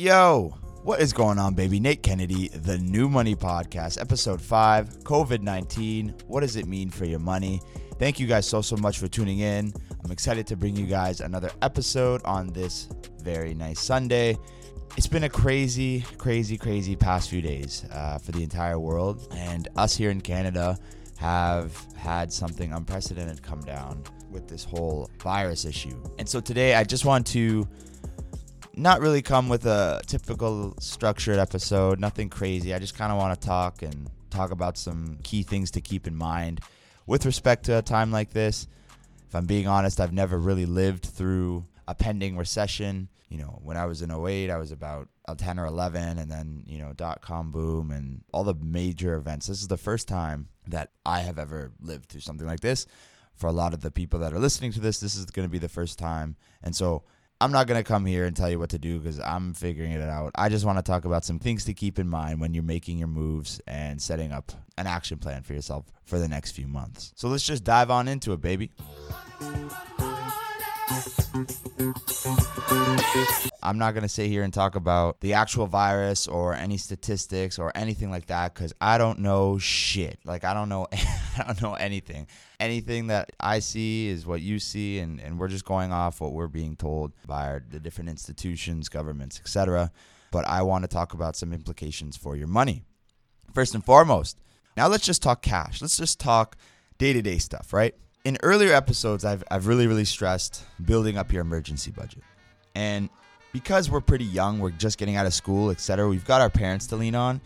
Yo, what is going on, baby? Nate Kennedy, the New Money Podcast, episode 5 COVID 19. What does it mean for your money? Thank you guys so, so much for tuning in. I'm excited to bring you guys another episode on this very nice Sunday. It's been a crazy, crazy, crazy past few days uh, for the entire world. And us here in Canada have had something unprecedented come down with this whole virus issue. And so today I just want to not really come with a typical structured episode, nothing crazy. I just kind of want to talk and talk about some key things to keep in mind with respect to a time like this. If I'm being honest, I've never really lived through a pending recession. You know, when I was in 08, I was about uh, 10 or 11, and then, you know, dot com boom and all the major events. This is the first time that I have ever lived through something like this. For a lot of the people that are listening to this, this is going to be the first time. And so I'm not going to come here and tell you what to do because I'm figuring it out. I just want to talk about some things to keep in mind when you're making your moves and setting up an action plan for yourself for the next few months. So let's just dive on into it, baby. I'm not going to sit here and talk about the actual virus or any statistics or anything like that cuz I don't know shit. Like I don't know I don't know anything. Anything that I see is what you see and, and we're just going off what we're being told by our, the different institutions, governments, etc. But I want to talk about some implications for your money. First and foremost, now let's just talk cash. Let's just talk day-to-day stuff, right? In earlier episodes, I've, I've really, really stressed building up your emergency budget. And because we're pretty young, we're just getting out of school, etc. We've got our parents to lean on,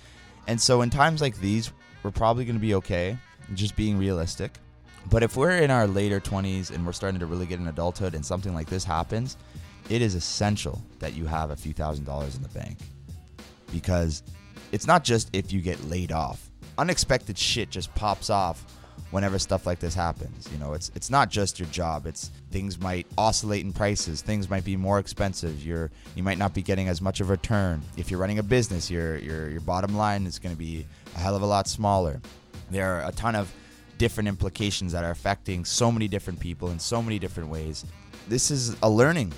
and so in times like these, we're probably going to be okay. Just being realistic. But if we're in our later 20s and we're starting to really get in adulthood and something like this happens, it is essential that you have a few thousand dollars in the bank. Because it's not just if you get laid off. Unexpected shit just pops off whenever stuff like this happens. You know, it's it's not just your job. It's things might oscillate in prices. Things might be more expensive. You're you might not be getting as much of a return. If you're running a business, your your your bottom line is going to be a hell of a lot smaller. There are a ton of different implications that are affecting so many different people in so many different ways. This is a learning.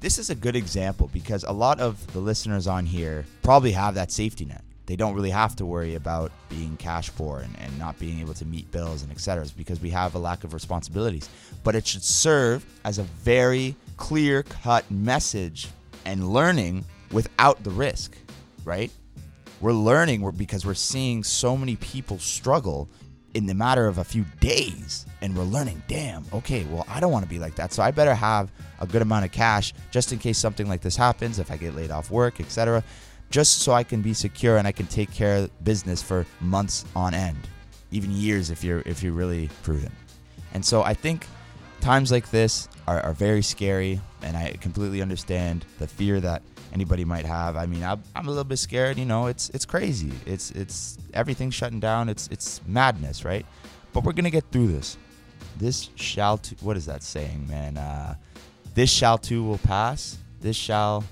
This is a good example because a lot of the listeners on here probably have that safety net they don't really have to worry about being cash poor and, and not being able to meet bills and etc. because we have a lack of responsibilities. But it should serve as a very clear cut message and learning without the risk, right? We're learning because we're seeing so many people struggle in the matter of a few days and we're learning damn okay well i don't want to be like that so i better have a good amount of cash just in case something like this happens if i get laid off work etc just so I can be secure and I can take care of business for months on end, even years if you're if you're really prudent. And so I think times like this are, are very scary, and I completely understand the fear that anybody might have. I mean, I'm, I'm a little bit scared. You know, it's it's crazy. It's it's everything's shutting down. It's it's madness, right? But we're gonna get through this. This shall. What is that saying, man? Uh, this shall too will pass. This shall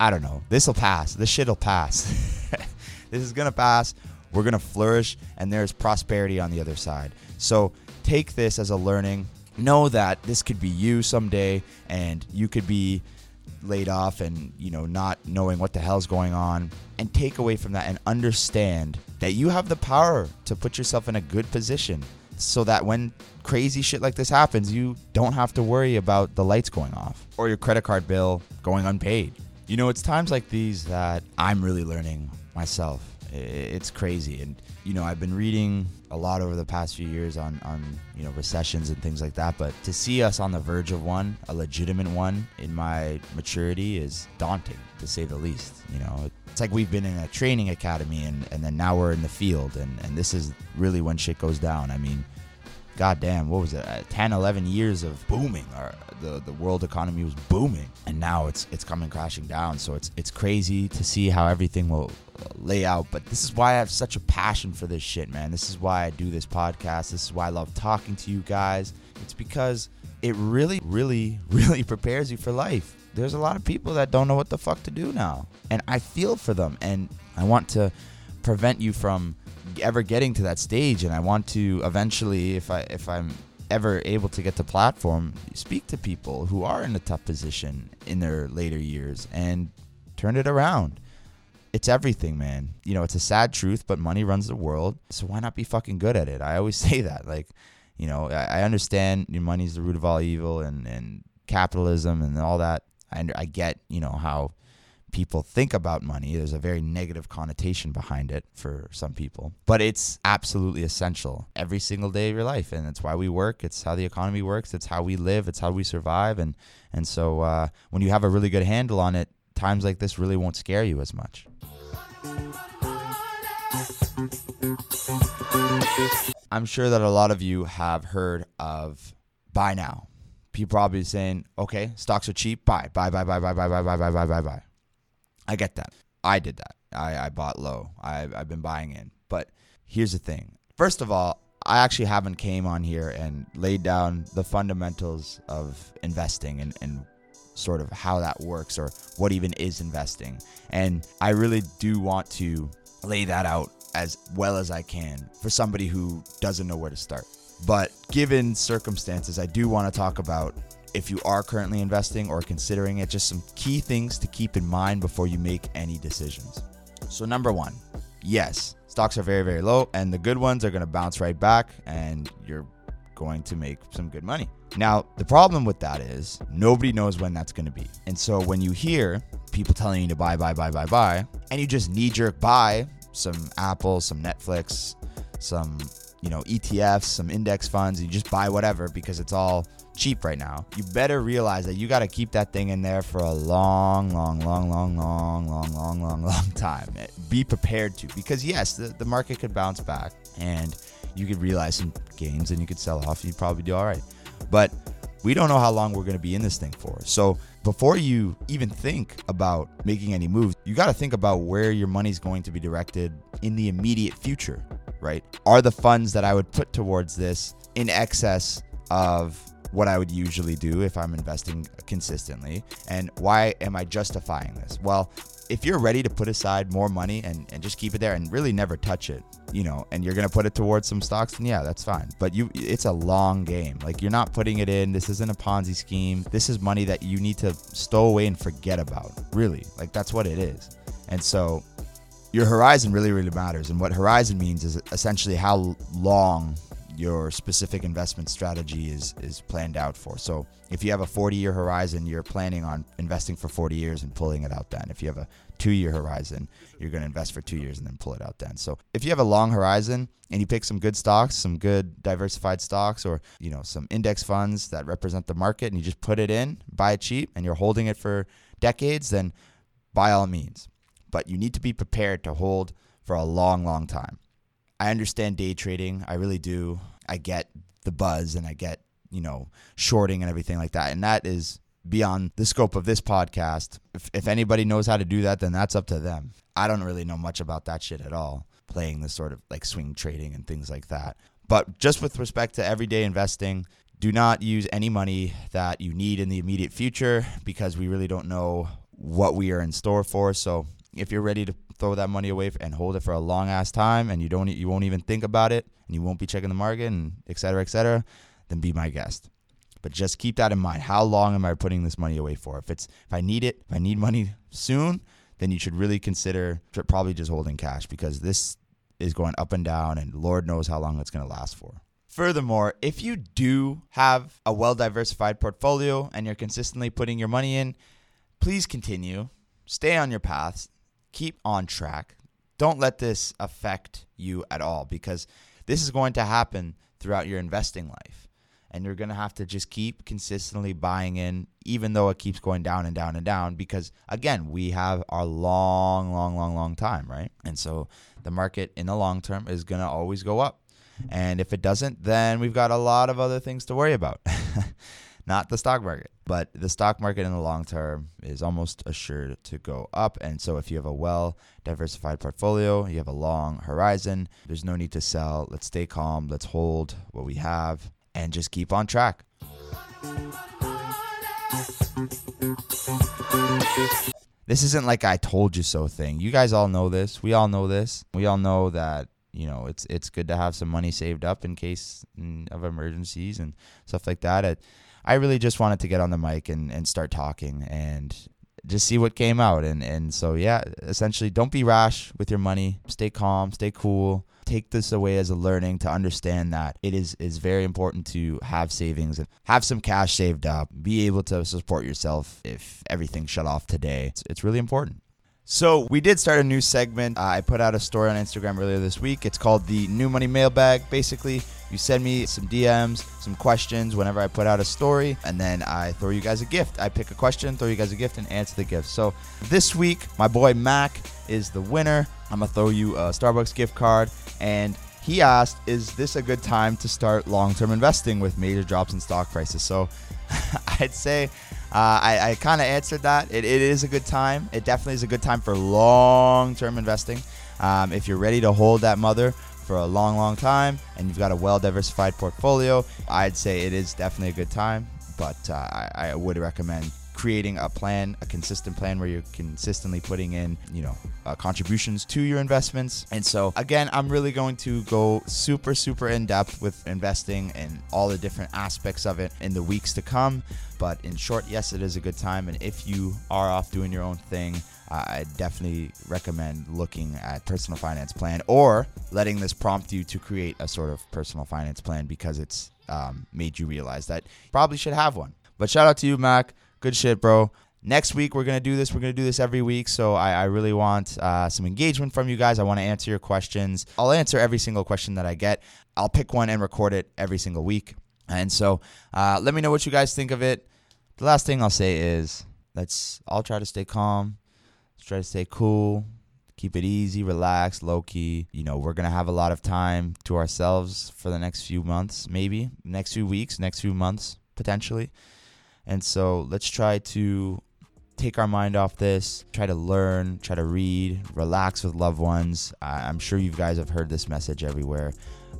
I don't know. This'll pass. This shit'll pass. this is gonna pass. We're gonna flourish, and there's prosperity on the other side. So take this as a learning. Know that this could be you someday, and you could be laid off and you know not knowing what the hell's going on and take away from that and understand that you have the power to put yourself in a good position so that when crazy shit like this happens you don't have to worry about the lights going off or your credit card bill going unpaid you know, it's times like these that I'm really learning myself. It's crazy. And, you know, I've been reading a lot over the past few years on, on, you know, recessions and things like that. But to see us on the verge of one, a legitimate one in my maturity is daunting, to say the least. You know, it's like we've been in a training academy and, and then now we're in the field. And, and this is really when shit goes down. I mean, goddamn, what was it? Uh, 10, 11 years of booming. Or the the world economy was booming, and now it's it's coming crashing down. So it's it's crazy to see how everything will lay out. But this is why I have such a passion for this shit, man. This is why I do this podcast. This is why I love talking to you guys. It's because it really, really, really prepares you for life. There's a lot of people that don't know what the fuck to do now, and I feel for them, and I want to prevent you from ever getting to that stage and I want to eventually if I if I'm ever able to get the platform speak to people who are in a tough position in their later years and turn it around. It's everything, man. You know, it's a sad truth, but money runs the world. So why not be fucking good at it? I always say that. Like, you know, I, I understand money's the root of all evil and, and capitalism and all that. I, I get, you know, how people think about money. There's a very negative connotation behind it for some people, but it's absolutely essential every single day of your life, and it's why we work. It's how the economy works. It's how we live. It's how we survive. And and so uh, when you have a really good handle on it, times like this really won't scare you as much. I'm sure that a lot of you have heard of buy now. People probably saying, okay, stocks are cheap, buy, buy, buy, buy, buy, buy, buy, buy, buy, buy, buy, buy. I get that. I did that. I, I bought low. I, I've been buying in. But here's the thing. First of all, I actually haven't came on here and laid down the fundamentals of investing and, and sort of how that works or what even is investing. And I really do want to lay that out as well as I can for somebody who doesn't know where to start. But given circumstances, I do want to talk about if you are currently investing or considering it, just some key things to keep in mind before you make any decisions. So, number one, yes, stocks are very, very low, and the good ones are going to bounce right back, and you're going to make some good money. Now, the problem with that is nobody knows when that's going to be. And so, when you hear people telling you to buy, buy, buy, buy, buy, and you just knee jerk buy some Apple, some Netflix, some you know ETFs, some index funds, you just buy whatever because it's all cheap right now, you better realize that you got to keep that thing in there for a long, long, long, long, long, long, long, long, long time. Be prepared to, because yes, the, the market could bounce back and you could realize some gains and you could sell off. You'd probably do all right. But we don't know how long we're going to be in this thing for. So before you even think about making any moves, you got to think about where your money's going to be directed in the immediate future, right? Are the funds that I would put towards this in excess of what I would usually do if I'm investing consistently. And why am I justifying this? Well, if you're ready to put aside more money and, and just keep it there and really never touch it, you know, and you're gonna put it towards some stocks, then yeah, that's fine. But you it's a long game. Like you're not putting it in. This isn't a Ponzi scheme. This is money that you need to stow away and forget about. Really. Like that's what it is. And so your horizon really, really matters. And what horizon means is essentially how long your specific investment strategy is is planned out for. So if you have a 40 year horizon, you're planning on investing for 40 years and pulling it out then. If you have a two year horizon, you're going to invest for two years and then pull it out then. So if you have a long horizon and you pick some good stocks, some good diversified stocks, or you know some index funds that represent the market, and you just put it in, buy it cheap, and you're holding it for decades, then by all means. But you need to be prepared to hold for a long, long time. I understand day trading. I really do. I get the buzz and I get, you know, shorting and everything like that. And that is beyond the scope of this podcast. If, if anybody knows how to do that, then that's up to them. I don't really know much about that shit at all, playing this sort of like swing trading and things like that. But just with respect to everyday investing, do not use any money that you need in the immediate future because we really don't know what we are in store for. So if you're ready to throw that money away and hold it for a long ass time and you don't you won't even think about it and you won't be checking the market and et cetera, et cetera, then be my guest. But just keep that in mind. How long am I putting this money away for? If it's if I need it, if I need money soon, then you should really consider probably just holding cash because this is going up and down and Lord knows how long it's going to last for. Furthermore, if you do have a well diversified portfolio and you're consistently putting your money in, please continue. Stay on your paths keep on track. Don't let this affect you at all because this is going to happen throughout your investing life. And you're going to have to just keep consistently buying in, even though it keeps going down and down and down. Because again, we have our long, long, long, long time, right? And so the market in the long term is going to always go up. And if it doesn't, then we've got a lot of other things to worry about. not the stock market. But the stock market in the long term is almost assured to go up. And so if you have a well diversified portfolio, you have a long horizon, there's no need to sell. Let's stay calm. Let's hold what we have and just keep on track. This isn't like I told you so thing. You guys all know this. We all know this. We all know that you know it's it's good to have some money saved up in case of emergencies and stuff like that. I really just wanted to get on the mic and, and start talking and just see what came out. And and so yeah, essentially, don't be rash with your money. Stay calm, stay cool. Take this away as a learning to understand that it is is very important to have savings and have some cash saved up. Be able to support yourself if everything shut off today. It's, it's really important. So we did start a new segment. I put out a story on Instagram earlier this week. It's called the New Money Mailbag. Basically, you send me some DMs, some questions whenever I put out a story, and then I throw you guys a gift. I pick a question, throw you guys a gift, and answer the gift. So this week, my boy Mac is the winner. I'm gonna throw you a Starbucks gift card, and he asked, "Is this a good time to start long-term investing with major drops in stock prices?" So I'd say uh, I, I kind of answered that. It, it is a good time. It definitely is a good time for long term investing. Um, if you're ready to hold that mother for a long, long time and you've got a well diversified portfolio, I'd say it is definitely a good time. But uh, I, I would recommend creating a plan, a consistent plan where you're consistently putting in, you know, uh, contributions to your investments. And so, again, I'm really going to go super, super in depth with investing and all the different aspects of it in the weeks to come. But in short, yes, it is a good time. And if you are off doing your own thing, I definitely recommend looking at personal finance plan or letting this prompt you to create a sort of personal finance plan because it's um, made you realize that you probably should have one. But shout out to you, Mac. Good shit, bro. Next week, we're to do this. We're to do this every week. So I, I really want uh, some engagement from you guys. I want to answer your questions. I'll answer every single question that I get. I'll pick one and record it every single week. And so uh, let me know what you guys think of it. The last thing I'll say is let's all try to stay calm. Try to stay cool. Keep it easy, relax, low key. You know, we're to have a lot of time to ourselves for the next few months, maybe, next few weeks, next few months, potentially. And so let's try to take our mind off this, try to learn, try to read, relax with loved ones. I'm sure you guys have heard this message everywhere.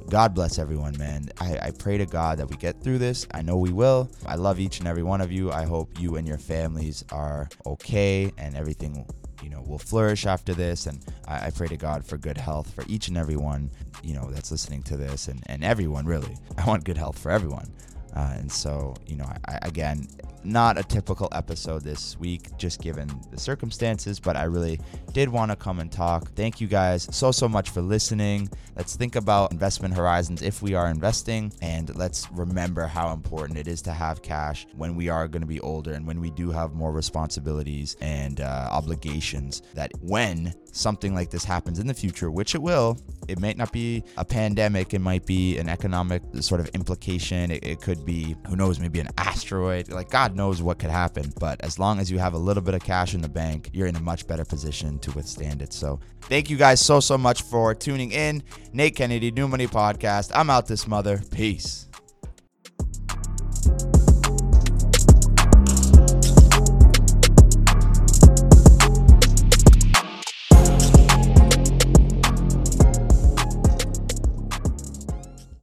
God bless everyone, man. I, I, pray to God that we get through this. I know we will. I love each and every one of you. I hope you and your families are okay and everything, you know, will flourish after this. And I, I pray to God for good health for each and every one, you know, that's listening to this and, and everyone, really. I want good health for everyone. Uh, and so, you know, I, again, not a typical episode this week, just given the circumstances, but I really did want to come and talk. Thank you guys so, so much for listening. Let's think about investment horizons if we are investing, and let's remember how important it is to have cash when we are going to be older and when we do have more responsibilities and uh, obligations. That when something like this happens in the future, which it will, it might not be a pandemic, it might be an economic sort of implication, it, it could be, who knows, maybe an asteroid. Like, God God knows what could happen. But as long as you have a little bit of cash in the bank, you're in a much better position to withstand it. So thank you guys so, so much for tuning in. Nate Kennedy, New Money Podcast. I'm out this mother. Peace.